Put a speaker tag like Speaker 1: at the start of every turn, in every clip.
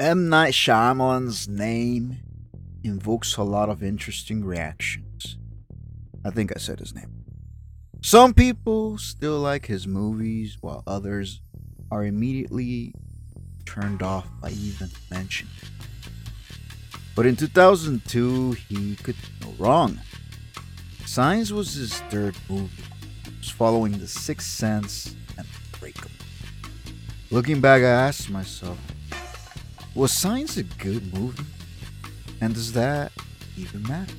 Speaker 1: M. Night Shyamalan's name invokes a lot of interesting reactions. I think I said his name. Some people still like his movies, while others are immediately turned off by even mentioning it. But in 2002, he could do no wrong. Signs was his third movie, following The Sixth Sense and Unbreakable. Looking back, I asked myself, was Signs a good movie? And does that even matter?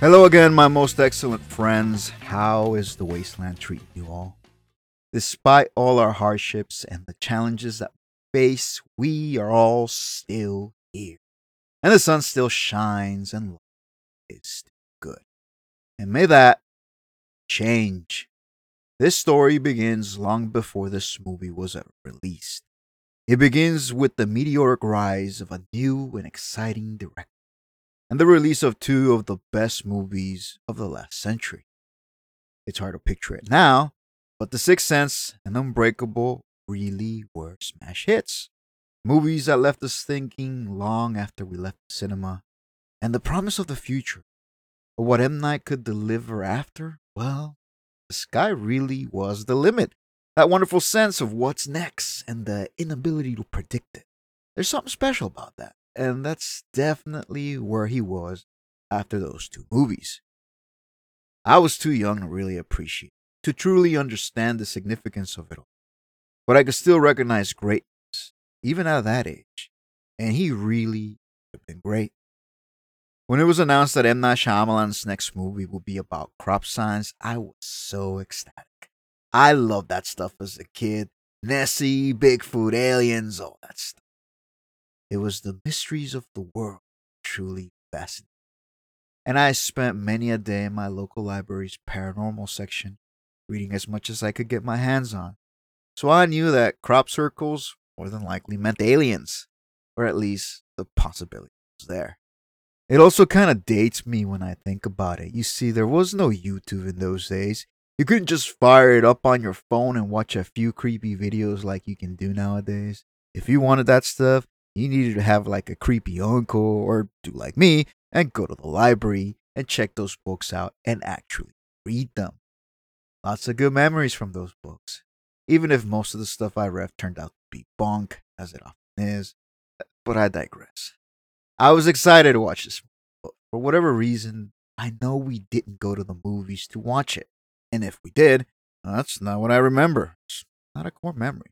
Speaker 1: Hello again, my most excellent friends. How is the wasteland treating you all? Despite all our hardships and the challenges that we face, we are all still here. And the sun still shines and life is still good. And may that change. This story begins long before this movie was ever released. It begins with the meteoric rise of a new and exciting director and the release of two of the best movies of the last century. It's hard to picture it now, but The Sixth Sense and Unbreakable really were smash hits. Movies that left us thinking long after we left the cinema. And the promise of the future. But what M. Night could deliver after, well, the sky really was the limit. That wonderful sense of what's next and the inability to predict it. There's something special about that and that's definitely where he was after those two movies. I was too young to really appreciate, to truly understand the significance of it all. But I could still recognize greatness, even at that age. And he really have been great. When it was announced that M. Night Shyamalan's next movie would be about crop science, I was so ecstatic. I loved that stuff as a kid. Nessie, Bigfoot, aliens, all that stuff. It was the mysteries of the world truly fascinating. And I spent many a day in my local library's paranormal section reading as much as I could get my hands on. So I knew that crop circles more than likely meant aliens, or at least the possibility was there. It also kind of dates me when I think about it. You see, there was no YouTube in those days. You couldn't just fire it up on your phone and watch a few creepy videos like you can do nowadays. If you wanted that stuff, you needed to have like a creepy uncle or do like me and go to the library and check those books out and actually read them. Lots of good memories from those books, even if most of the stuff I read turned out to be bonk, as it often is. But I digress. I was excited to watch this, but for whatever reason, I know we didn't go to the movies to watch it. And if we did, that's not what I remember. It's not a core memory.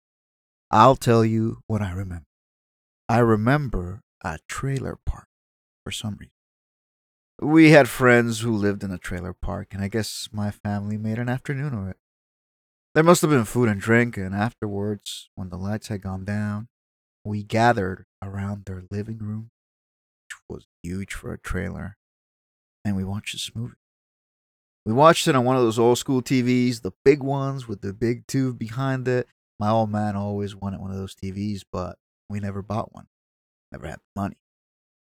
Speaker 1: I'll tell you what I remember. I remember a trailer park for some reason. We had friends who lived in a trailer park, and I guess my family made an afternoon of it. There must have been food and drink, and afterwards, when the lights had gone down, we gathered around their living room, which was huge for a trailer, and we watched this movie. We watched it on one of those old school TVs, the big ones with the big tube behind it. My old man always wanted one of those TVs, but we never bought one. Never had the money.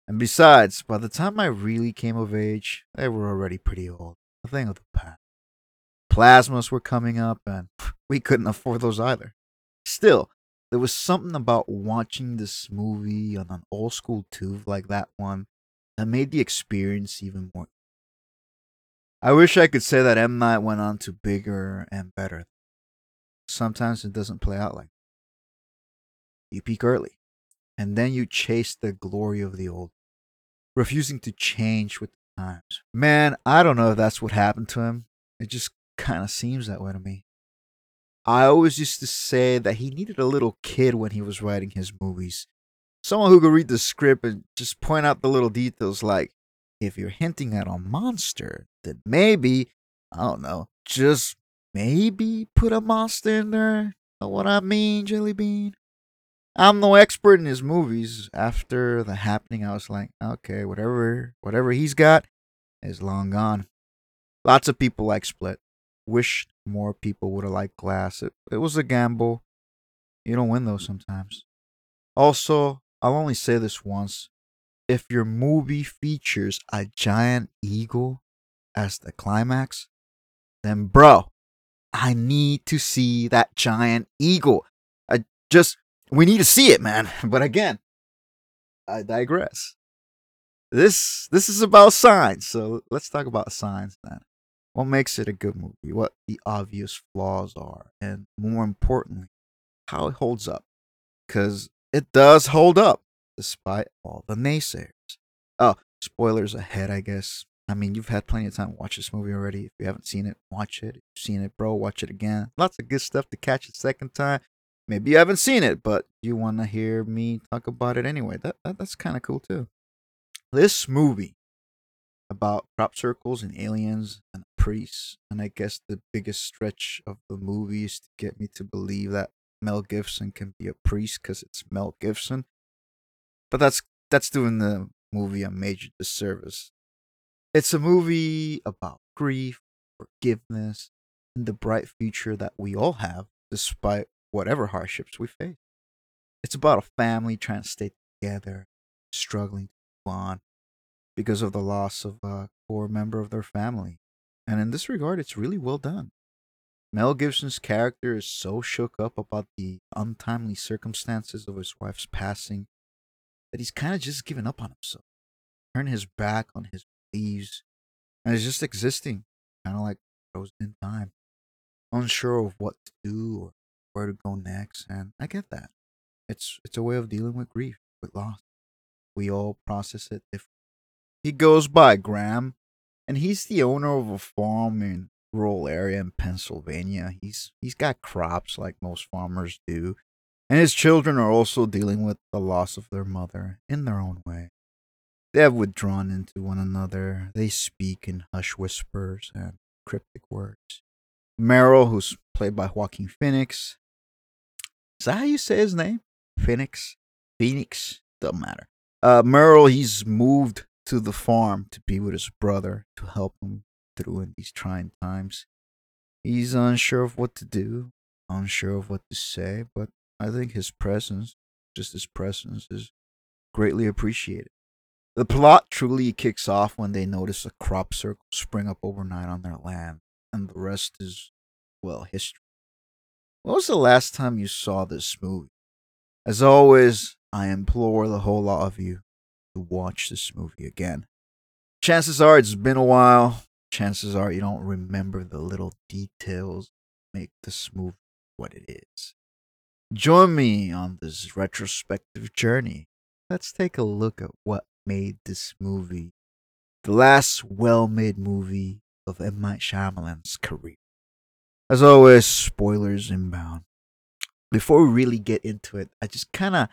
Speaker 1: And besides, by the time I really came of age, they were already pretty old. A thing of the past. Plasmas were coming up, and we couldn't afford those either. Still, there was something about watching this movie on an old school tube like that one that made the experience even more. I wish I could say that M. Night went on to bigger and better. Sometimes it doesn't play out like that. you peak early, and then you chase the glory of the old, refusing to change with the times. Man, I don't know if that's what happened to him. It just kind of seems that way to me. I always used to say that he needed a little kid when he was writing his movies. Someone who could read the script and just point out the little details like, if you're hinting at a monster, then maybe, I don't know, just maybe put a monster in there. Know what I mean, Jelly Bean? I'm no expert in his movies. After the happening, I was like, okay, whatever, whatever he's got is long gone. Lots of people like Split. Wish more people would have liked Glass. It, it was a gamble. You don't win those sometimes. Also, I'll only say this once. If your movie features a giant eagle as the climax, then bro, I need to see that giant eagle. I just we need to see it, man. But again, I digress. This this is about signs, so let's talk about signs then. What makes it a good movie? What the obvious flaws are, and more importantly, how it holds up. Because it does hold up despite all the naysayers. Oh, spoilers ahead, I guess. I mean, you've had plenty of time to watch this movie already. If you haven't seen it, watch it. If you've seen it, bro, watch it again. Lots of good stuff to catch a second time. Maybe you haven't seen it, but you want to hear me talk about it anyway. That, that That's kind of cool, too. This movie about crop circles and aliens and priests, and I guess the biggest stretch of the movie is to get me to believe that Mel Gibson can be a priest because it's Mel Gibson. But that's that's doing the movie a major disservice. It's a movie about grief, forgiveness, and the bright future that we all have despite whatever hardships we face. It's about a family trying to stay together, struggling to move on because of the loss of a core member of their family. And in this regard, it's really well done. Mel Gibson's character is so shook up about the untimely circumstances of his wife's passing that he's kind of just given up on himself, turned his back on his beliefs, and is just existing, kind of like frozen in time, unsure of what to do or where to go next. And I get that. It's it's a way of dealing with grief, with loss. We all process it differently. He goes by Graham, and he's the owner of a farm in rural area in Pennsylvania. He's he's got crops like most farmers do, and his children are also dealing with the loss of their mother in their own way. They have withdrawn into one another. They speak in hush whispers and cryptic words. Merrill, who's played by Joaquin Phoenix, is that how you say his name? Phoenix? Phoenix? Doesn't matter. Uh, Merrill, he's moved to the farm to be with his brother to help him through in these trying times. He's unsure of what to do, unsure of what to say, but I think his presence, just his presence, is greatly appreciated. The plot truly kicks off when they notice a crop circle spring up overnight on their land, and the rest is, well, history. When was the last time you saw this movie? As always, I implore the whole lot of you to watch this movie again. Chances are it's been a while. Chances are you don't remember the little details that make this movie what it is. Join me on this retrospective journey. Let's take a look at what made this movie the last well made movie of M. Night Shyamalan's career. As always, spoilers inbound. Before we really get into it, I just kind of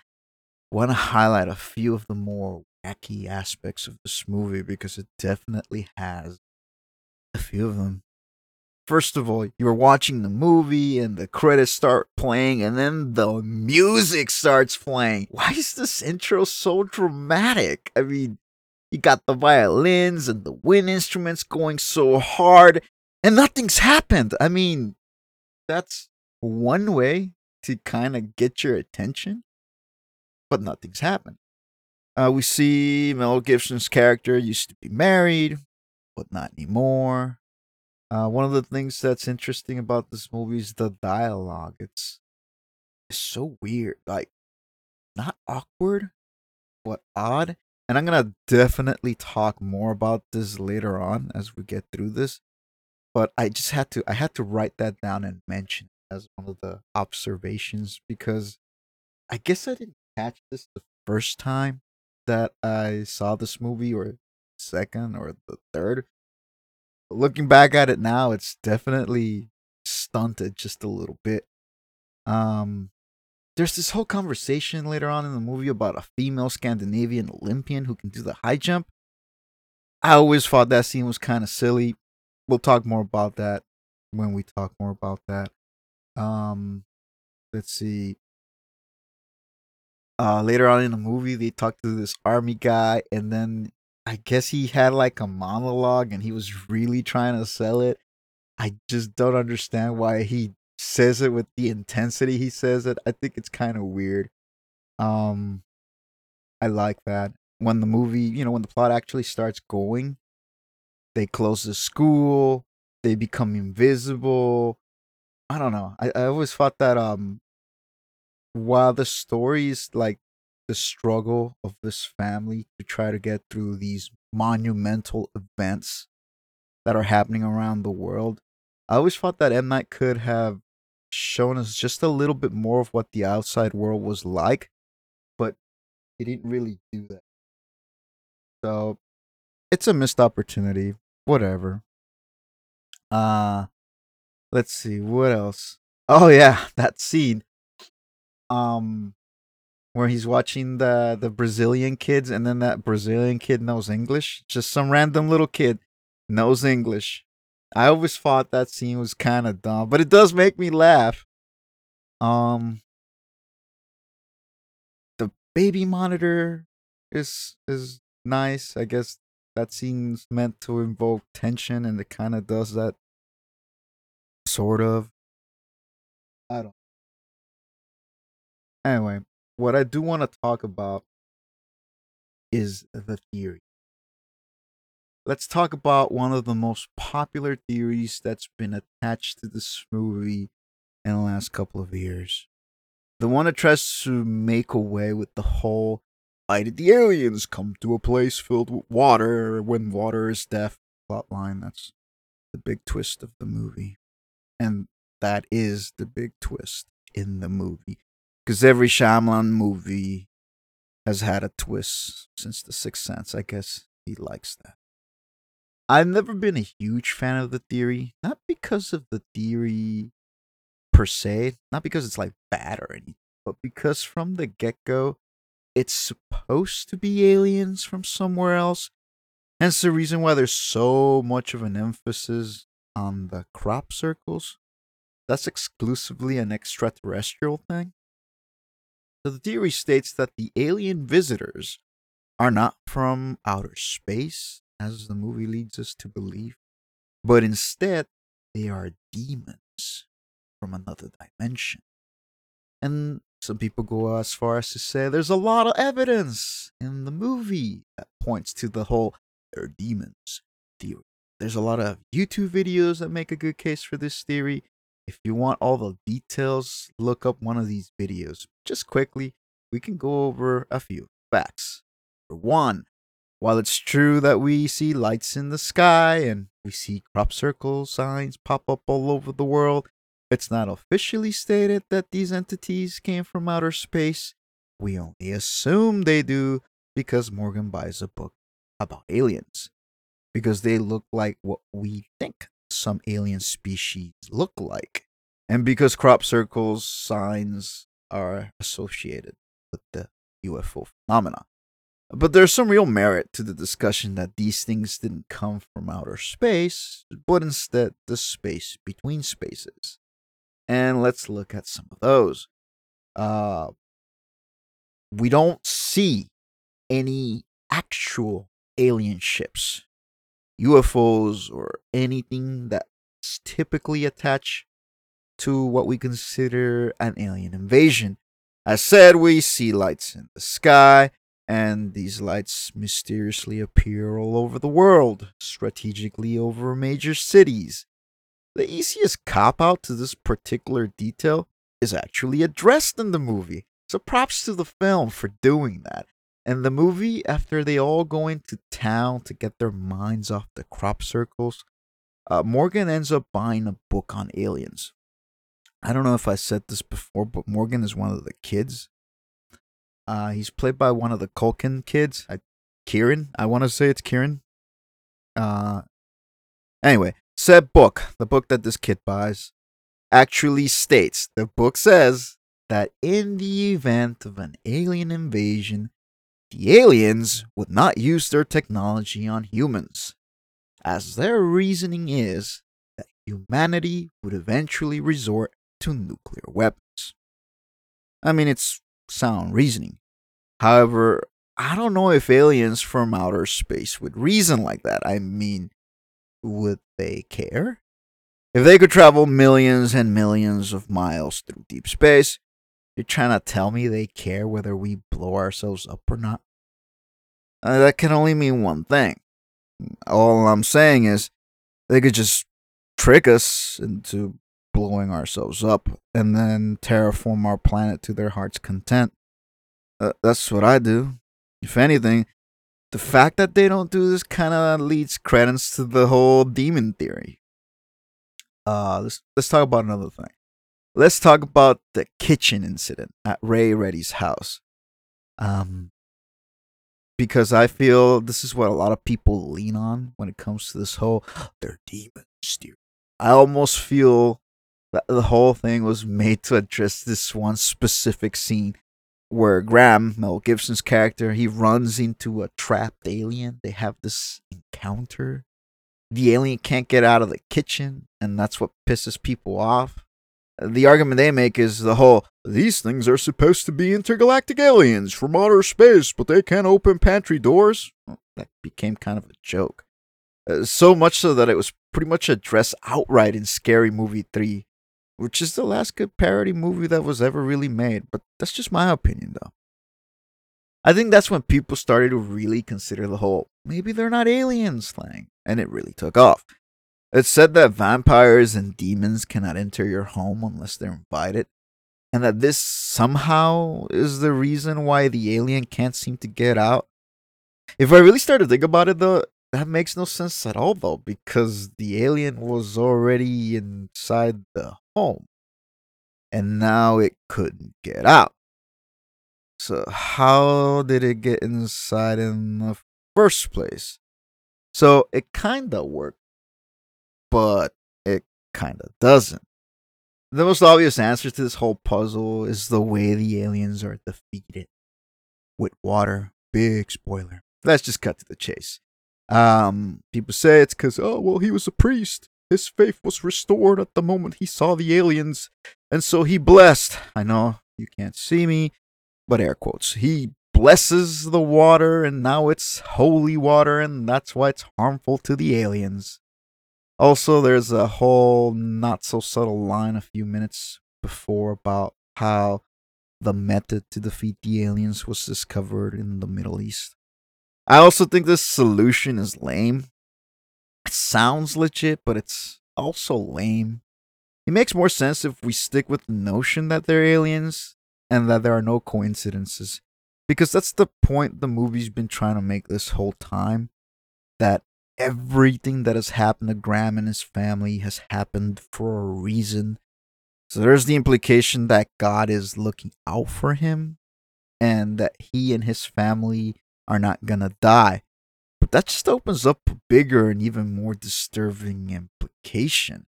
Speaker 1: want to highlight a few of the more wacky aspects of this movie because it definitely has a few of them. First of all, you're watching the movie and the credits start playing, and then the music starts playing. Why is this intro so dramatic? I mean, you got the violins and the wind instruments going so hard, and nothing's happened. I mean, that's one way to kind of get your attention, but nothing's happened. Uh, we see Mel Gibson's character used to be married, but not anymore. Uh, one of the things that's interesting about this movie is the dialogue. It's it's so weird, like not awkward, but odd. And I'm gonna definitely talk more about this later on as we get through this. But I just had to I had to write that down and mention it as one of the observations because I guess I didn't catch this the first time that I saw this movie or second or the third. Looking back at it now, it's definitely stunted just a little bit. Um there's this whole conversation later on in the movie about a female Scandinavian Olympian who can do the high jump. I always thought that scene was kind of silly. We'll talk more about that when we talk more about that. Um let's see. uh, later on in the movie, they talk to this army guy, and then I guess he had like a monologue, and he was really trying to sell it. I just don't understand why he says it with the intensity he says it. I think it's kind of weird. Um, I like that when the movie, you know, when the plot actually starts going, they close the school, they become invisible. I don't know. I, I always thought that um while the story is like the struggle of this family to try to get through these monumental events that are happening around the world, I always thought that M Night could have shown us just a little bit more of what the outside world was like, but he didn't really do that. So it's a missed opportunity. Whatever. Uh let's see, what else? Oh yeah, that scene. Um where he's watching the the Brazilian kids and then that Brazilian kid knows English. Just some random little kid knows English. I always thought that scene was kind of dumb, but it does make me laugh. Um the baby monitor is is nice. I guess that scene's meant to invoke tension and it kind of does that sort of. I don't. Anyway, what I do want to talk about is the theory. Let's talk about one of the most popular theories that's been attached to this movie in the last couple of years. The one that tries to make away with the whole why did the aliens come to a place filled with water when water is death? Plotline. That's the big twist of the movie. And that is the big twist in the movie. Because every Shyamalan movie has had a twist since The Sixth Sense. I guess he likes that. I've never been a huge fan of the theory, not because of the theory per se, not because it's like bad or anything, but because from the get go, it's supposed to be aliens from somewhere else. Hence the reason why there's so much of an emphasis on the crop circles. That's exclusively an extraterrestrial thing. So the theory states that the alien visitors are not from outer space, as the movie leads us to believe, but instead they are demons from another dimension. And some people go as far as to say there's a lot of evidence in the movie that points to the whole they're demons theory. There's a lot of YouTube videos that make a good case for this theory. If you want all the details, look up one of these videos. Just quickly, we can go over a few facts. For one, while it's true that we see lights in the sky and we see crop circle signs pop up all over the world, it's not officially stated that these entities came from outer space. We only assume they do because Morgan buys a book about aliens. Because they look like what we think some alien species look like. And because crop circles signs are associated with the UFO phenomena. But there's some real merit to the discussion that these things didn't come from outer space, but instead the space between spaces and let's look at some of those. Uh, we don't see any actual alien ships, UFOs, or anything that's typically attached to what we consider an alien invasion. As said, we see lights in the sky, and these lights mysteriously appear all over the world, strategically over major cities. The easiest cop out to this particular detail is actually addressed in the movie. So props to the film for doing that. And the movie, after they all go into town to get their minds off the crop circles, uh, Morgan ends up buying a book on aliens. I don't know if I said this before, but Morgan is one of the kids. Uh, he's played by one of the Culkin kids, I, Kieran. I want to say it's Kieran. Uh, anyway, Said book, the book that this kid buys, actually states the book says that in the event of an alien invasion, the aliens would not use their technology on humans, as their reasoning is that humanity would eventually resort to nuclear weapons. I mean, it's sound reasoning. However, I don't know if aliens from outer space would reason like that. I mean, would they care? If they could travel millions and millions of miles through deep space, you're trying to tell me they care whether we blow ourselves up or not? Uh, that can only mean one thing. All I'm saying is they could just trick us into blowing ourselves up and then terraform our planet to their heart's content. Uh, that's what I do. If anything, the fact that they don't do this kind of leads credence to the whole demon theory. Uh, let's let's talk about another thing. Let's talk about the kitchen incident at Ray Reddy's house. Um, because I feel this is what a lot of people lean on when it comes to this whole they're demons theory. I almost feel that the whole thing was made to address this one specific scene where Graham, Mel Gibson's character, he runs into a trapped alien. They have this encounter. The alien can't get out of the kitchen, and that's what pisses people off. The argument they make is the whole these things are supposed to be intergalactic aliens from outer space, but they can't open pantry doors. Well, that became kind of a joke. Uh, so much so that it was pretty much addressed outright in Scary Movie 3 which is the last good parody movie that was ever really made. But that's just my opinion, though. I think that's when people started to really consider the whole maybe they're not aliens thing, and it really took off. It's said that vampires and demons cannot enter your home unless they're invited, and that this somehow is the reason why the alien can't seem to get out. If I really start to think about it, though, that makes no sense at all, though, because the alien was already inside the home. And now it couldn't get out. So, how did it get inside in the first place? So, it kind of worked, but it kind of doesn't. The most obvious answer to this whole puzzle is the way the aliens are defeated with water. Big spoiler. Let's just cut to the chase. Um, people say it's because, oh, well, he was a priest. His faith was restored at the moment he saw the aliens, and so he blessed. I know you can't see me, but air quotes. He blesses the water, and now it's holy water, and that's why it's harmful to the aliens. Also, there's a whole not so subtle line a few minutes before about how the method to defeat the aliens was discovered in the Middle East. I also think this solution is lame it sounds legit, but it's also lame. It makes more sense if we stick with the notion that they're aliens and that there are no coincidences. Because that's the point the movie's been trying to make this whole time. That everything that has happened to Graham and his family has happened for a reason. So there's the implication that God is looking out for him and that he and his family are not gonna die. But that just opens up a bigger and even more disturbing implication.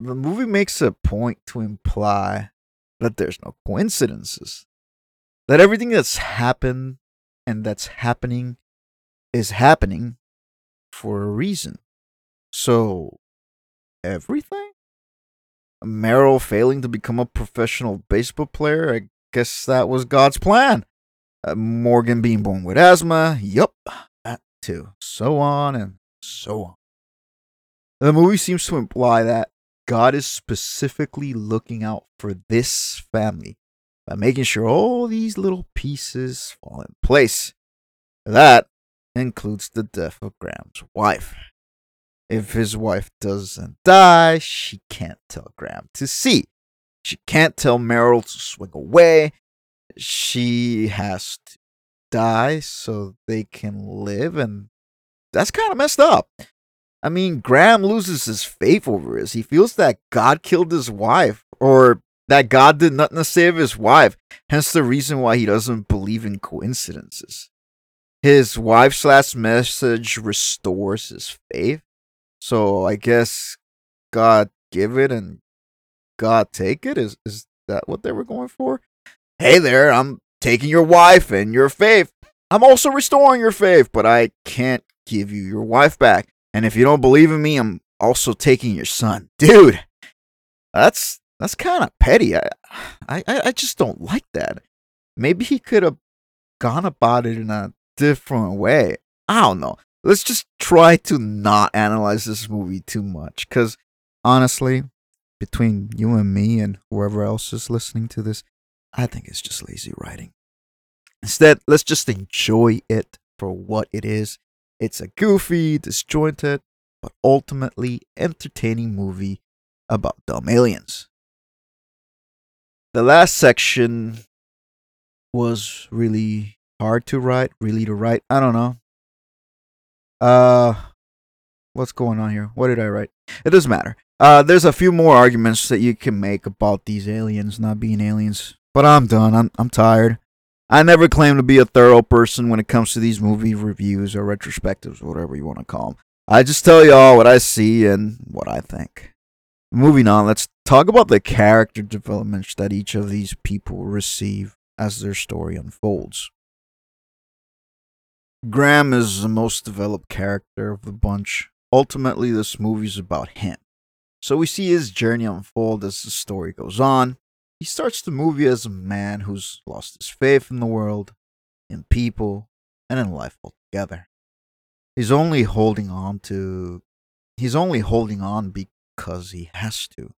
Speaker 1: The movie makes a point to imply that there's no coincidences. That everything that's happened and that's happening is happening for a reason. So, everything? Merrill failing to become a professional baseball player? I guess that was God's plan. Uh, Morgan being born with asthma, yup, that too. So on and so on. The movie seems to imply that God is specifically looking out for this family by making sure all these little pieces fall in place. That includes the death of Graham's wife. If his wife doesn't die, she can't tell Graham to see. She can't tell Merrill to swing away she has to die so they can live, and that's kind of messed up. I mean, Graham loses his faith over this. He feels that God killed his wife, or that God did nothing to save his wife. Hence the reason why he doesn't believe in coincidences. His wife's last message restores his faith. So I guess God give it and God take it. Is is that what they were going for? hey there, I'm taking your wife and your faith. I'm also restoring your faith, but I can't give you your wife back. And if you don't believe in me, I'm also taking your son. Dude, that's that's kind of petty. I, I I just don't like that. Maybe he could have gone about it in a different way. I don't know. Let's just try to not analyze this movie too much. Because honestly, between you and me and whoever else is listening to this, I think it's just lazy writing. Instead, let's just enjoy it for what it is. It's a goofy, disjointed, but ultimately entertaining movie about dumb aliens. The last section was really hard to write, really to write. I don't know. Uh what's going on here? What did I write? It doesn't matter. Uh there's a few more arguments that you can make about these aliens not being aliens, but I'm done. I'm I'm tired. I never claim to be a thorough person when it comes to these movie reviews or retrospectives, or whatever you want to call them. I just tell y'all what I see and what I think. Moving on, let's talk about the character developments that each of these people receive as their story unfolds. Graham is the most developed character of the bunch. Ultimately, this movie is about him. So we see his journey unfold as the story goes on. He starts the movie as a man who's lost his faith in the world, in people, and in life altogether. He's only holding on to he's only holding on because he has to.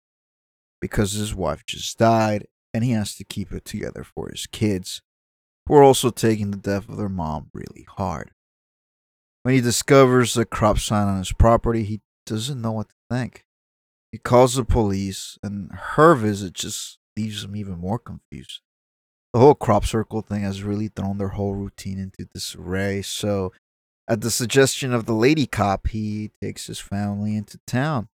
Speaker 1: Because his wife just died and he has to keep it together for his kids, who are also taking the death of their mom really hard. When he discovers a crop sign on his property, he doesn't know what to think. He calls the police, and her visit just leaves him even more confused. The whole crop circle thing has really thrown their whole routine into disarray, so at the suggestion of the lady cop, he takes his family into town.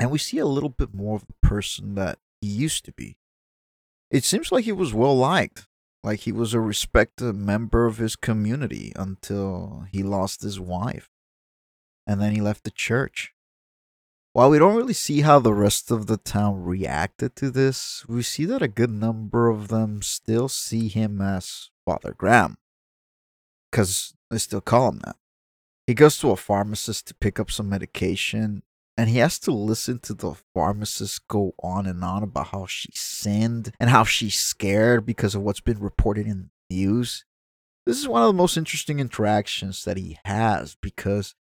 Speaker 1: And we see a little bit more of the person that he used to be. It seems like he was well liked, like he was a respected member of his community until he lost his wife. And then he left the church. While we don't really see how the rest of the town reacted to this, we see that a good number of them still see him as Father Graham. Because they still call him that. He goes to a pharmacist to pick up some medication, and he has to listen to the pharmacist go on and on about how she sinned and how she's scared because of what's been reported in the news. This is one of the most interesting interactions that he has because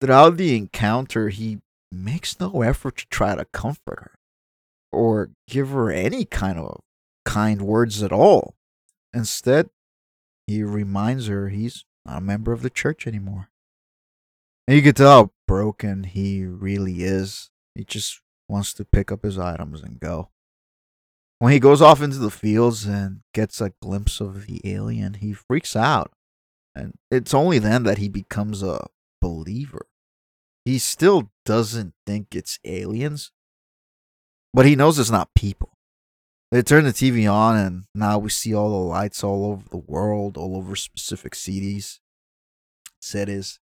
Speaker 1: throughout the encounter, he makes no effort to try to comfort her or give her any kind of kind words at all. Instead, he reminds her he's not a member of the church anymore. And you can tell how broken he really is. He just wants to pick up his items and go. When he goes off into the fields and gets a glimpse of the alien, he freaks out. And it's only then that he becomes a believer. He still doesn't think it's aliens, but he knows it's not people. They turn the TV on, and now we see all the lights all over the world, all over specific cities, cities,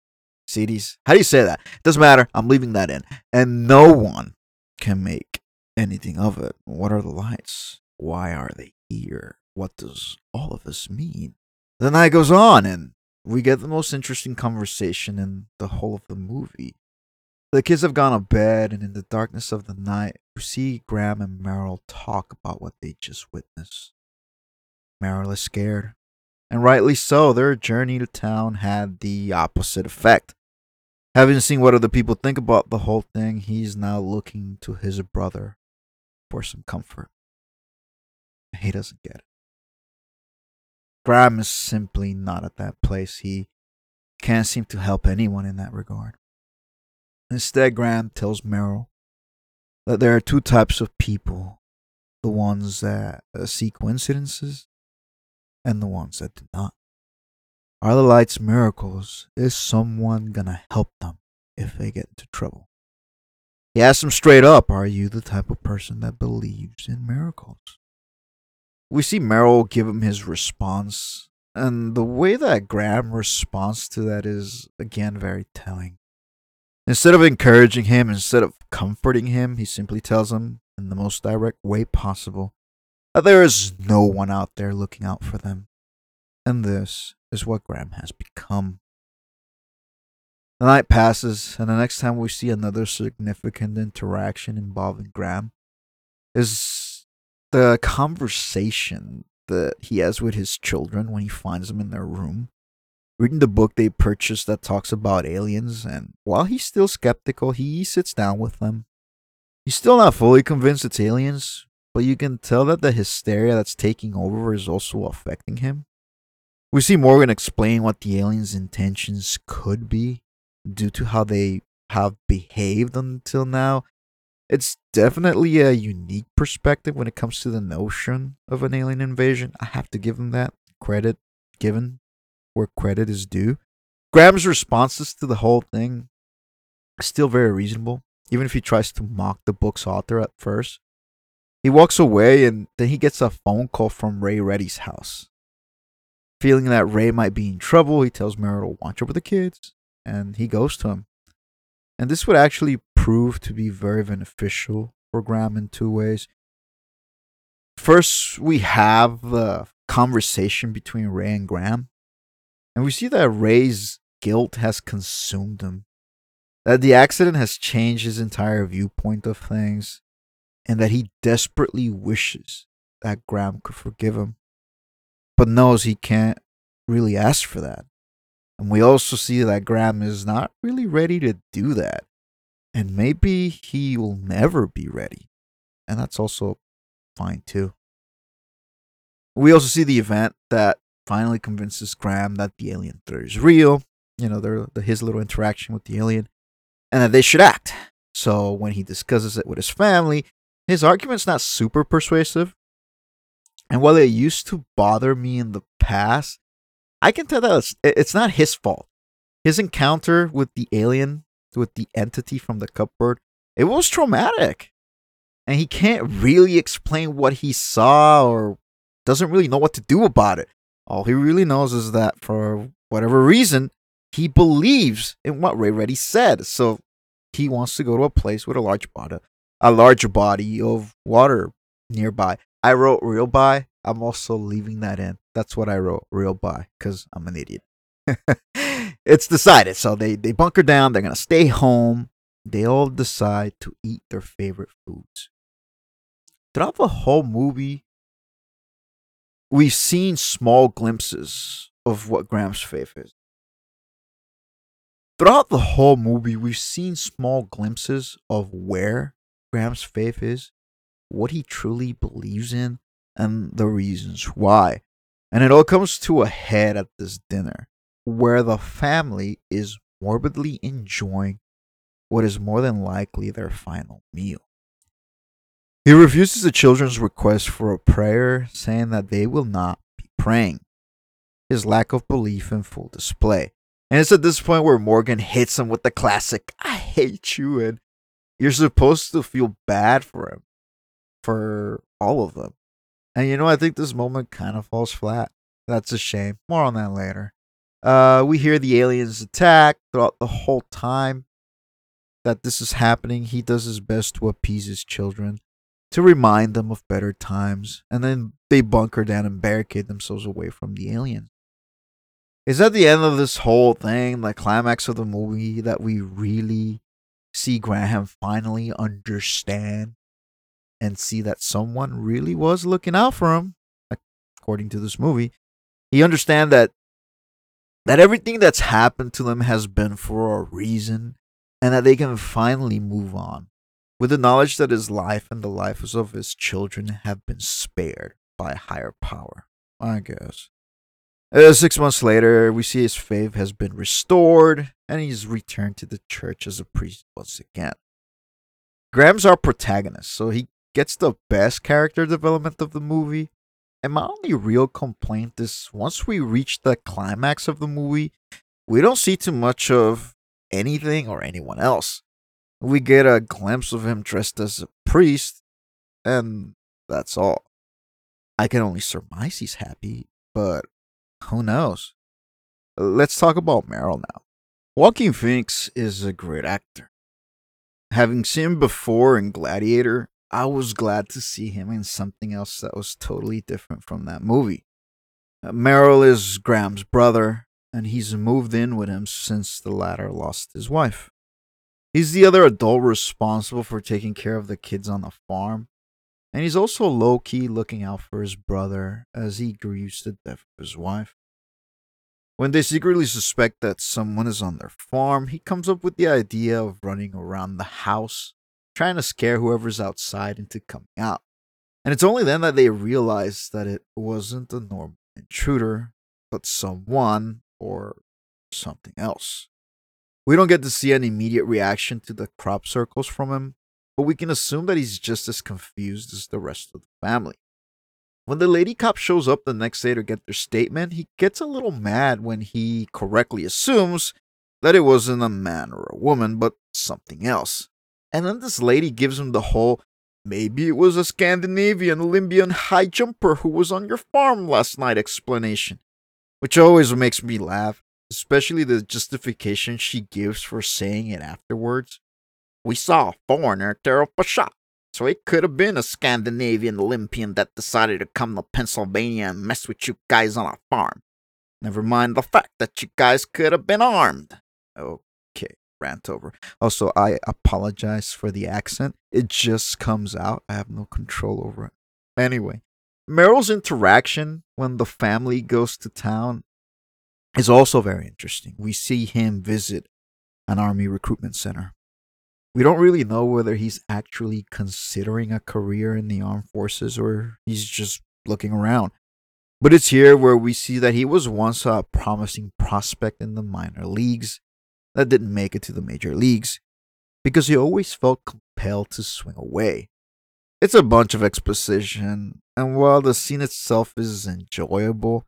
Speaker 1: cities. How do you say that? It Doesn't matter. I'm leaving that in. And no one can make anything of it. What are the lights? Why are they here? What does all of this mean? The night goes on, and we get the most interesting conversation in the whole of the movie. The kids have gone to bed, and in the darkness of the night, you see Graham and Merrill talk about what they just witnessed. Merrill is scared, and rightly so. Their journey to town had the opposite effect. Having seen what other people think about the whole thing, he's now looking to his brother for some comfort. He doesn't get it. Graham is simply not at that place. He can't seem to help anyone in that regard. Instead, Graham tells Merrill that there are two types of people the ones that uh, see coincidences and the ones that do not. Are the lights miracles? Is someone gonna help them if they get into trouble? He asks him straight up Are you the type of person that believes in miracles? We see Merrill give him his response, and the way that Graham responds to that is, again, very telling. Instead of encouraging him, instead of comforting him, he simply tells him in the most direct way possible that there is no one out there looking out for them. And this is what Graham has become. The night passes, and the next time we see another significant interaction involving Graham is the conversation that he has with his children when he finds them in their room. Reading the book they purchased that talks about aliens, and while he's still skeptical, he sits down with them. He's still not fully convinced it's aliens, but you can tell that the hysteria that's taking over is also affecting him. We see Morgan explain what the aliens' intentions could be due to how they have behaved until now. It's definitely a unique perspective when it comes to the notion of an alien invasion. I have to give him that credit given where credit is due. Graham's responses to the whole thing still very reasonable, even if he tries to mock the book's author at first. He walks away and then he gets a phone call from Ray Reddy's house. Feeling that Ray might be in trouble, he tells Merrill to watch over the kids, and he goes to him. And this would actually prove to be very beneficial for Graham in two ways. First, we have the conversation between Ray and Graham, and we see that Ray's guilt has consumed him, that the accident has changed his entire viewpoint of things, and that he desperately wishes that Graham could forgive him but knows he can't really ask for that. And we also see that Graham is not really ready to do that. And maybe he will never be ready. And that's also fine too. We also see the event that finally convinces Graham that the alien threat is real. You know, their, the, his little interaction with the alien, and that they should act. So when he discusses it with his family, his argument's not super persuasive, and while it used to bother me in the past, I can tell that it's, it's not his fault. His encounter with the alien, with the entity from the cupboard, it was traumatic. And he can't really explain what he saw or doesn't really know what to do about it. All he really knows is that for whatever reason, he believes in what Ray Reddy said. So he wants to go to a place with a large body, a large body of water nearby. I wrote real by. I'm also leaving that in. That's what I wrote real by because I'm an idiot. it's decided. So they, they bunker down. They're going to stay home. They all decide to eat their favorite foods. Throughout the whole movie, we've seen small glimpses of what Graham's faith is. Throughout the whole movie, we've seen small glimpses of where Graham's faith is what he truly believes in and the reasons why. And it all comes to a head at this dinner, where the family is morbidly enjoying what is more than likely their final meal. He refuses the children's request for a prayer, saying that they will not be praying. His lack of belief in full display. And it's at this point where Morgan hits him with the classic, I hate you, and you're supposed to feel bad for him for all of them. And you know, I think this moment kind of falls flat. That's a shame. More on that later. Uh, we hear the aliens attack throughout the whole time that this is happening. He does his best to appease his children, to remind them of better times, and then they bunker down and barricade themselves away from the aliens. Is at the end of this whole thing, the climax of the movie, that we really see Graham finally understand and see that someone really was looking out for him, according to this movie, he understand that that everything that's happened to them has been for a reason, and that they can finally move on, with the knowledge that his life and the lives of his children have been spared by a higher power. I guess. Uh, six months later, we see his faith has been restored, and he's returned to the church as a priest once again. Graham's our protagonist, so he gets the best character development of the movie. And my only real complaint is once we reach the climax of the movie, we don't see too much of anything or anyone else. We get a glimpse of him dressed as a priest, and that's all. I can only surmise he's happy, but who knows? Let's talk about Merrill now. Joaquin Phoenix is a great actor. Having seen him before in Gladiator, I was glad to see him in something else that was totally different from that movie. Uh, Merrill is Graham's brother, and he's moved in with him since the latter lost his wife. He's the other adult responsible for taking care of the kids on the farm. And he's also low key looking out for his brother as he grieves the death of his wife. When they secretly suspect that someone is on their farm, he comes up with the idea of running around the house, trying to scare whoever's outside into coming out. And it's only then that they realize that it wasn't a normal intruder, but someone or something else. We don't get to see an immediate reaction to the crop circles from him, but we can assume that he's just as confused as the rest of the family. When the lady cop shows up the next day to get their statement, he gets a little mad when he correctly assumes that it wasn't a man or a woman, but something else. And then this lady gives him the whole maybe it was a Scandinavian Olympian high jumper who was on your farm last night explanation, which always makes me laugh especially the justification she gives for saying it afterwards. We saw a foreigner tear up a shop, so it could have been a Scandinavian Olympian that decided to come to Pennsylvania and mess with you guys on a farm. Never mind the fact that you guys could have been armed. Okay, rant over. Also, I apologize for the accent. It just comes out. I have no control over it. Anyway, Merrill's interaction when the family goes to town is also very interesting. We see him visit an army recruitment center. We don't really know whether he's actually considering a career in the armed forces or he's just looking around. But it's here where we see that he was once a promising prospect in the minor leagues that didn't make it to the major leagues because he always felt compelled to swing away. It's a bunch of exposition, and while the scene itself is enjoyable,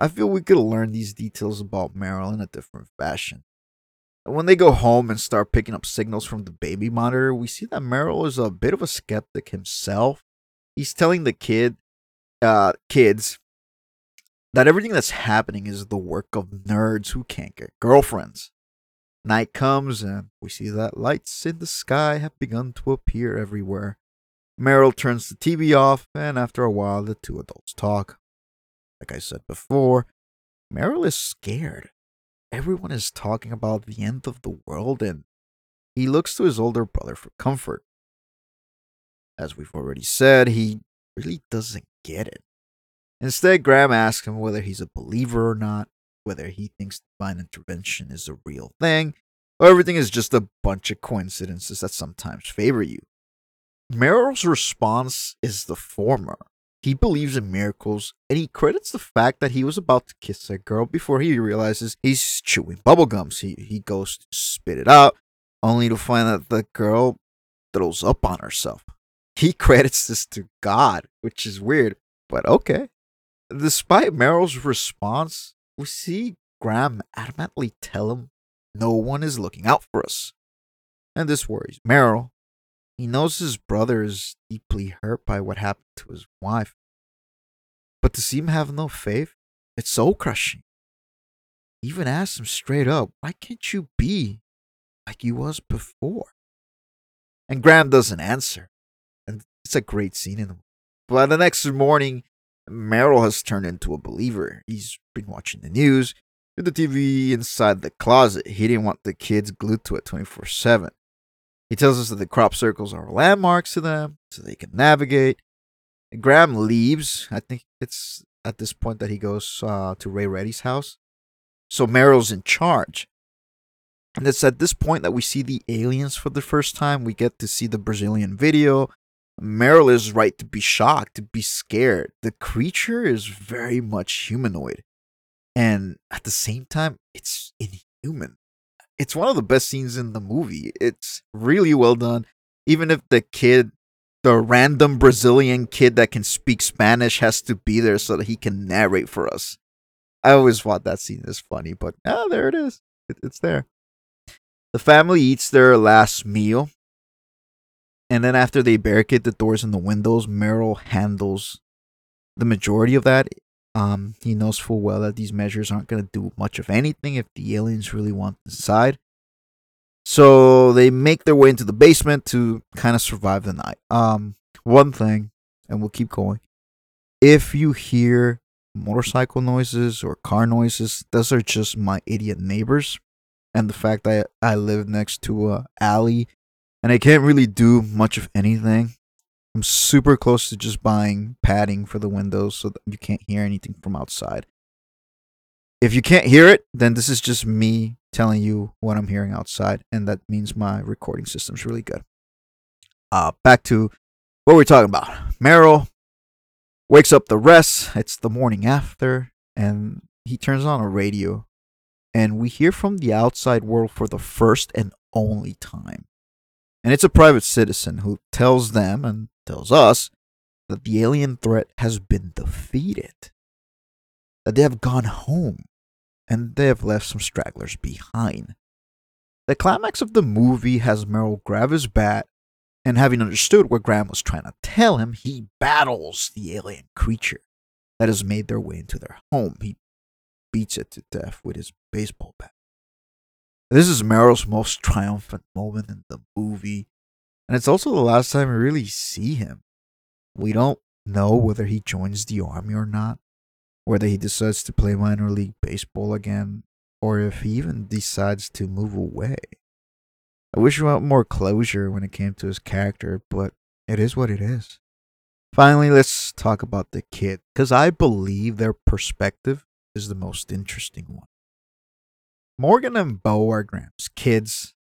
Speaker 1: I feel we could learn these details about Merrill in a different fashion. When they go home and start picking up signals from the baby monitor, we see that Merrill is a bit of a skeptic himself. He's telling the kid, uh, kids, that everything that's happening is the work of nerds who can't get girlfriends. Night comes and we see that lights in the sky have begun to appear everywhere. Merrill turns the TV off, and after a while, the two adults talk. Like I said before, Merrill is scared. Everyone is talking about the end of the world, and he looks to his older brother for comfort. As we've already said, he really doesn't get it. Instead, Graham asks him whether he's a believer or not, whether he thinks divine intervention is a real thing, or everything is just a bunch of coincidences that sometimes favor you. Merrill's response is the former. He believes in miracles, and he credits the fact that he was about to kiss a girl before he realizes he's chewing bubblegums. He, he goes to spit it out, only to find that the girl throws up on herself. He credits this to God, which is weird, but okay. Despite Merrill's response, we see Graham adamantly tell him no one is looking out for us. And this worries Merrill, he knows his brother is deeply hurt by what happened to his wife. But to see him have no faith, it's soul crushing. He even asks him straight up, why can't you be like you was before? And Graham doesn't answer. And it's a great scene in the. But the next morning, Merrill has turned into a believer. He's been watching the news, the TV inside the closet. He didn't want the kids glued to it 24 7. He tells us that the crop circles are landmarks to them so they can navigate. And Graham leaves. I think it's at this point that he goes uh, to Ray Reddy's house. So Merrill's in charge. And it's at this point that we see the aliens for the first time. We get to see the Brazilian video. Merrill is right to be shocked, to be scared. The creature is very much humanoid. And at the same time, it's inhuman it's one of the best scenes in the movie. It's really well done. Even if the kid, the random Brazilian kid that can speak Spanish, has to be there so that he can narrate for us. I always thought that scene is funny, but ah, there it is. It, it's there. The family eats their last meal. And then after they barricade the doors and the windows, Merrill handles the majority of that um, he knows full well that these measures aren't going to do much of anything if the aliens really want inside. So they make their way into the basement to kind of survive the night. Um, one thing, and we'll keep going. If you hear motorcycle noises or car noises, those are just my idiot neighbors, and the fact that I live next to a alley, and I can't really do much of anything I'm super close to just buying padding for the windows so that you can't hear anything from outside. If you can't hear it, then this is just me telling you what I'm hearing outside, and that means my recording system's really good. Uh, back to what we're talking about. Merrill wakes up the rest. It's the morning after, and he turns on a radio, and we hear from the outside world for the first and only time. And it's a private citizen who tells them and tells us that the alien threat has been defeated, that they have gone home, and they have left some stragglers behind. The climax of the movie has Merrill grab his bat, and having understood what Graham was trying to tell him, he battles the alien creature that has made their way into their home. He beats it to death with his baseball bat. This is Merrill's most triumphant moment in the movie, and it's also the last time we really see him. We don't know whether he joins the army or not, whether he decides to play minor league baseball again, or if he even decides to move away. I wish we had more closure when it came to his character, but it is what it is. Finally, let's talk about the kid, because I believe their perspective is the most interesting one. Morgan and Bo are Graham's kids,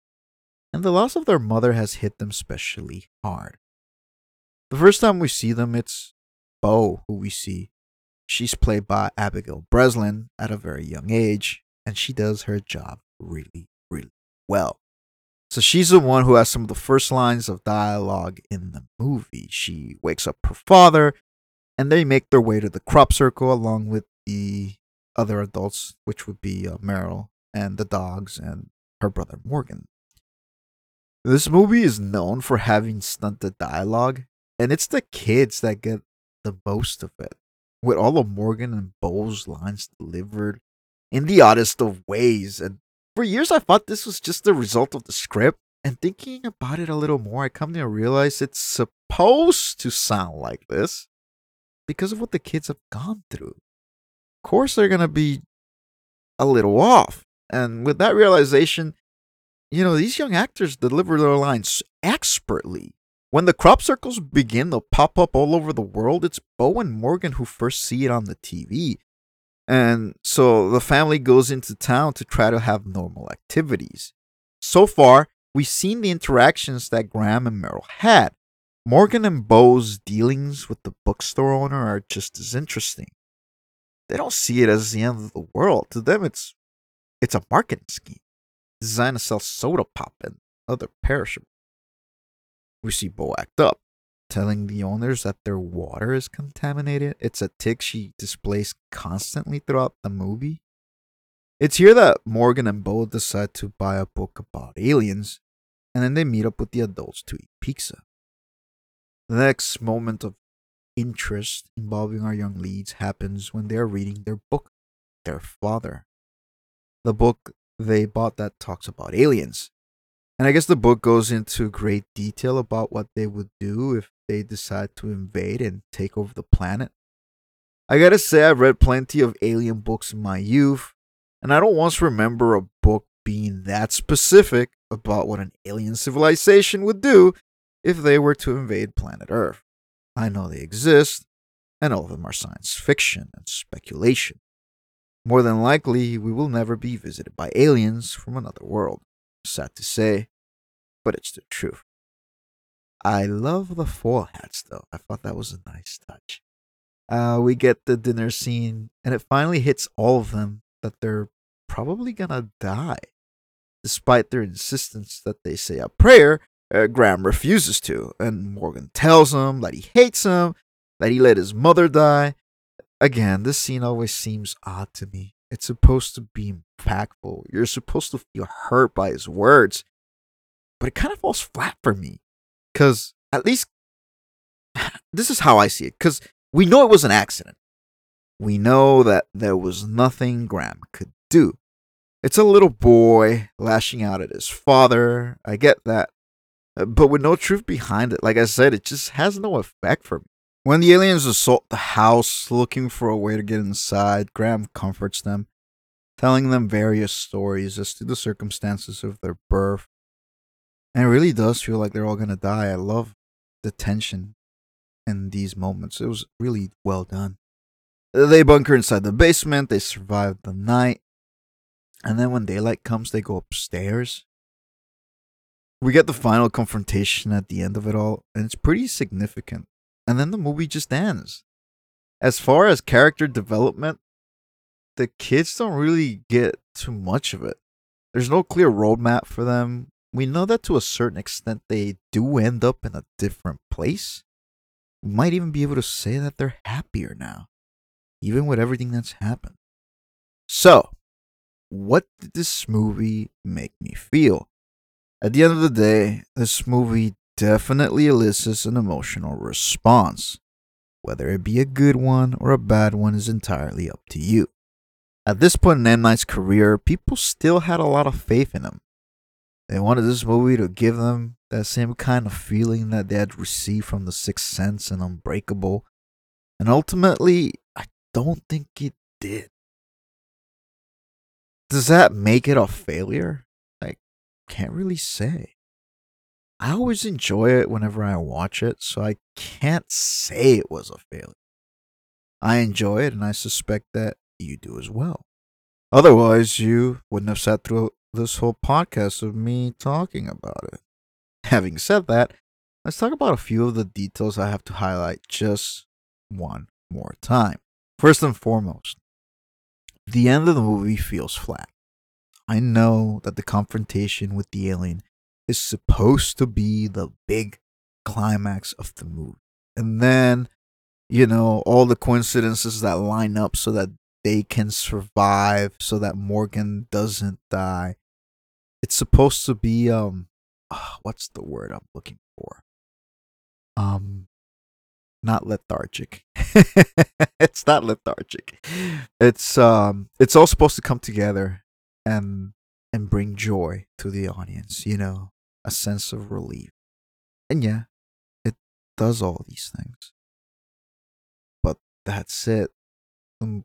Speaker 1: and the loss of their mother has hit them especially hard. The first time we see them, it's Bo who we see. She's played by Abigail Breslin at a very young age, and she does her job really, really well. So she's the one who has some of the first lines of dialogue in the movie. She wakes up her father, and they make their way to the crop circle along with the other adults, which would be uh, Merrill and the dogs and her brother Morgan. This movie is known for having stunted dialogue, and it's the kids that get the most of it, with all of Morgan and Bo's lines delivered in the oddest of ways. And for years, I thought this was just the result of the script. And thinking about it a little more, I come to realize it's supposed to sound like this because of what the kids have gone through. Of course, they're going to be a little off. And with that realization, you know, these young actors deliver their lines expertly. When the crop circles begin to pop up all over the world, it's Bo and Morgan who first see it on the TV. And so the family goes into town to try to have normal activities. So far, we've seen the interactions that Graham and Merrill had. Morgan and Bo's dealings with the bookstore owner are just as interesting. They don't see it as the end of the world. To them, it's it's a marketing scheme designed to sell soda pop and other perishables. We see Bo act up, telling the owners that their water is contaminated. It's a tick she displays constantly throughout the movie. It's here that Morgan and Bo decide to buy a book about aliens, and then they meet up with the adults to eat pizza. The next moment of interest involving our young leads happens when they are reading their book, Their Father the book they bought that talks about aliens. And I guess the book goes into great detail about what they would do if they decide to invade and take over the planet. I gotta say, I've read plenty of alien books in my youth, and I don't once remember a book being that specific about what an alien civilization would do if they were to invade planet Earth. I know they exist, and all of them are science fiction and speculation. More than likely, we will never be visited by aliens from another world. Sad to say, but it's the truth. I love the foil hats, though. I thought that was a nice touch. Uh, we get the dinner scene, and it finally hits all of them that they're probably gonna die. Despite their insistence that they say a prayer, uh, Graham refuses to, and Morgan tells him that he hates him, that he let his mother die, again, this scene always seems odd to me. It's supposed to be impactful. You're supposed to feel hurt by his words, but it kind of falls flat for me. Because at least this is how I see it. Because we know it was an accident. We know that there was nothing Graham could do. It's a little boy lashing out at his father. I get that. Uh, but with no truth behind it, like I said, it just has no effect for me. When the aliens assault the house looking for a way to get inside, Graham comforts them, telling them various stories as to the circumstances of their birth. And it really does feel like they're all going to die. I love the tension in these moments. It was really well done. They bunker inside the basement, they survive the night, and then when daylight comes, they go upstairs. We get the final confrontation at the end of it all, and it's pretty significant. And then the movie just ends. As far as character development, the kids don't really get too much of it. There's no clear roadmap for them. We know that to a certain extent they do end up in a different place. We might even be able to say that they're happier now, even with everything that's happened. So, what did this movie make me feel? At the end of the day, this movie definitely elicits an emotional response. Whether it be a good one or a bad one is entirely up to you. At this point in M. Night's career, people still had a lot of faith in him. They wanted this movie to give them that same kind of feeling that they had received from The Sixth Sense and Unbreakable. And ultimately, I don't think it did. Does that make it a failure? I can't really say. I always enjoy it whenever I watch it, so I can't say it was a failure. I enjoy it, and I suspect that you do as well. Otherwise, you wouldn't have sat through this whole podcast of me talking about it. Having said that, let's talk about a few of the details I have to highlight just one more time. First and foremost, the end of the movie feels flat. I know that the confrontation with the alien is supposed to be the big climax of the movie. And then, you know, all the coincidences that line up so that they can survive so that Morgan doesn't die. It's supposed to be um uh, what's the word I'm looking for? Um not lethargic. it's not lethargic. It's um it's all supposed to come together and and bring joy to the audience, you know, a sense of relief. And yeah, it does all these things. But that's it. Um,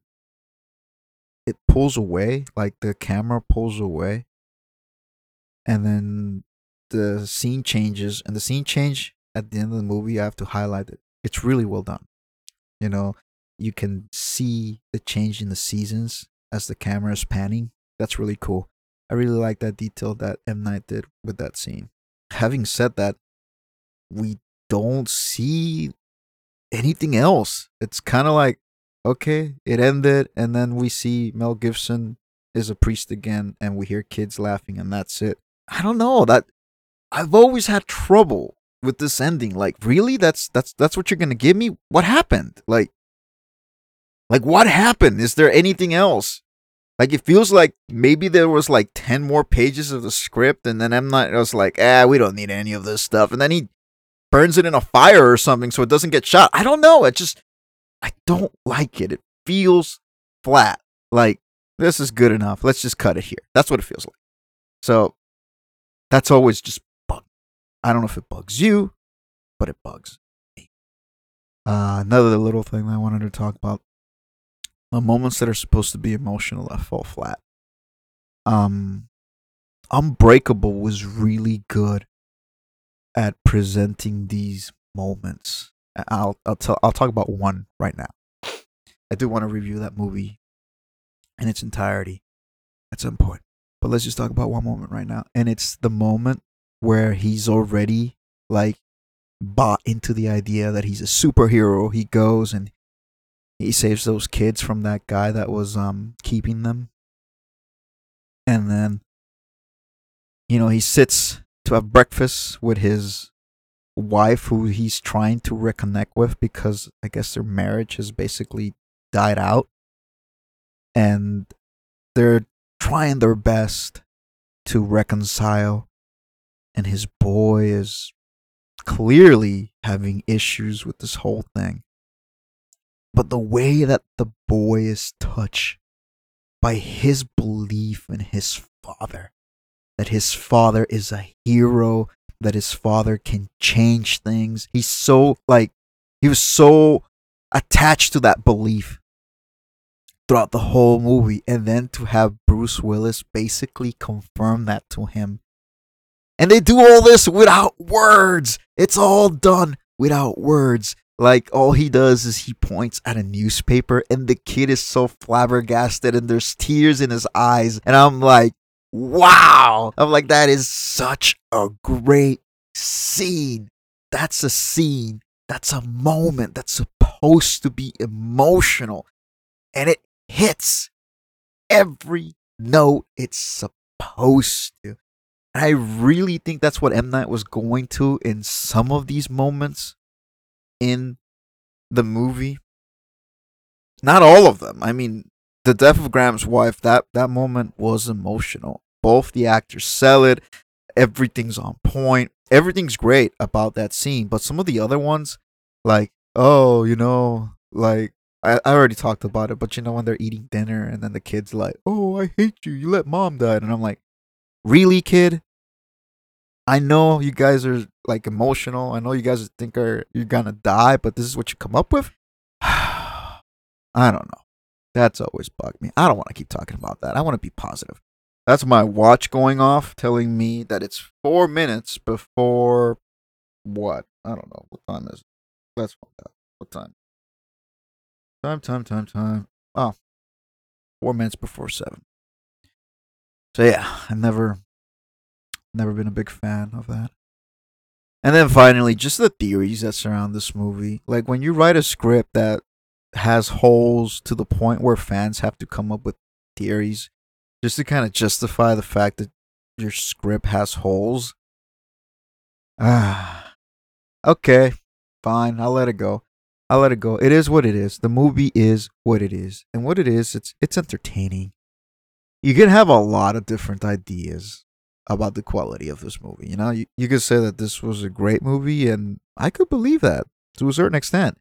Speaker 1: it pulls away, like the camera pulls away, and then the scene changes, and the scene change at the end of the movie. I have to highlight it. It's really well done. You know, you can see the change in the seasons as the camera is panning. That's really cool. I really like that detail that M Night did with that scene. Having said that, we don't see anything else. It's kind of like okay, it ended, and then we see Mel Gibson is a priest again, and we hear kids laughing, and that's it. I don't know that. I've always had trouble with this ending. Like, really? That's that's that's what you're gonna give me? What happened? Like, like what happened? Is there anything else? Like, it feels like maybe there was like ten more pages of the script, and then M Night was like, ah, we don't need any of this stuff, and then he burns it in a fire or something so it doesn't get shot. I don't know. It just I don't like it. It feels flat. Like, this is good enough. Let's just cut it here. That's what it feels like. So, that's always just bug. I don't know if it bugs you, but it bugs me. Uh, another little thing I wanted to talk about the moments that are supposed to be emotional that fall flat. Um, Unbreakable was really good at presenting these moments I'll I'll tell I'll talk about one right now. I do want to review that movie in its entirety at some point. But let's just talk about one moment right now. And it's the moment where he's already like bought into the idea that he's a superhero. He goes and he saves those kids from that guy that was um keeping them. And then you know, he sits to have breakfast with his wife who he's trying to reconnect with because I guess their marriage has basically died out. And they're trying their best to reconcile. And his boy is clearly having issues with this whole thing. But the way that the boy is touched by his belief in his father, that his father is a hero that his father can change things. He's so like he was so attached to that belief throughout the whole movie and then to have Bruce Willis basically confirm that to him. And they do all this without words. It's all done without words. Like all he does is he points at a newspaper and the kid is so flabbergasted and there's tears in his eyes. And I'm like, wow. I'm like, that is such a great scene. That's a scene. That's a moment that's supposed to be emotional. And it hits every note it's supposed to. And I really think that's what M. Night was going to in some of these moments in the movie. Not all of them. I mean, the death of Graham's wife, that, that moment was emotional. Both the actors sell it. Everything's on point. Everything's great about that scene. But some of the other ones, like, oh, you know, like I, I already talked about it, but you know when they're eating dinner and then the kid's like, "Oh, I hate you. You let mom die," and I'm like, "Really, kid? I know you guys are like emotional. I know you guys think are you're gonna die, but this is what you come up with." I don't know. That's always bugged me. I don't want to keep talking about that. I want to be positive. That's my watch going off, telling me that it's four minutes before what? I don't know. What time is? Let's find out. What time? Time, time, time, time. Oh, four minutes before seven. So yeah, I've never, never been a big fan of that. And then finally, just the theories that surround this movie. Like when you write a script that has holes to the point where fans have to come up with theories just to kind of justify the fact that your script has holes. Ah, okay, fine, I'll let it go. I'll let it go. It is what it is. The movie is what it is. And what it is, it's it's entertaining. You can have a lot of different ideas about the quality of this movie. You know, you, you could say that this was a great movie, and I could believe that to a certain extent.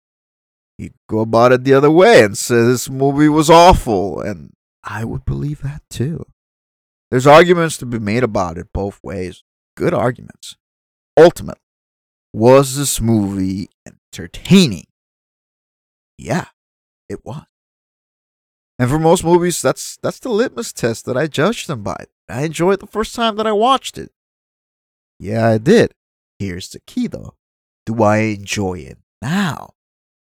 Speaker 1: You go about it the other way and say this movie was awful, and I would believe that too. There's arguments to be made about it both ways. Good arguments. Ultimately, was this movie entertaining? Yeah, it was. And for most movies, that's that's the litmus test that I judge them by. I enjoyed it the first time that I watched it. Yeah, I did. Here's the key though. Do I enjoy it now?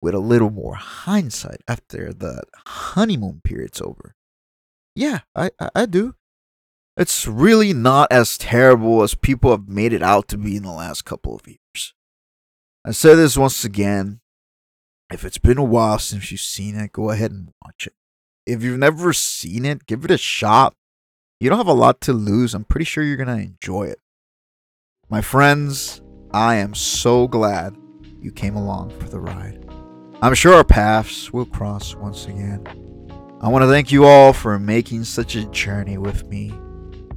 Speaker 1: With a little more hindsight after the honeymoon period's over. Yeah, I, I, I do. It's really not as terrible as people have made it out to be in the last couple of years. I say this once again if it's been a while since you've seen it, go ahead and watch it. If you've never seen it, give it a shot. You don't have a lot to lose. I'm pretty sure you're going to enjoy it. My friends, I am so glad you came along for the ride. I'm sure our paths will cross once again. I want to thank you all for making such a journey with me.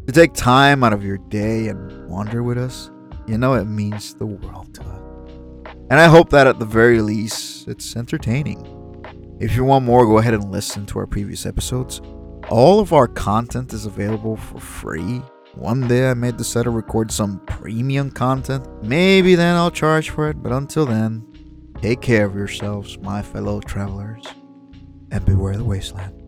Speaker 1: To take time out of your day and wander with us, you know it means the world to us. And I hope that at the very least, it's entertaining. If you want more, go ahead and listen to our previous episodes. All of our content is available for free. One day I may decide to record some premium content. Maybe then I'll charge for it, but until then, take care of yourselves, my fellow travelers, and beware the wasteland.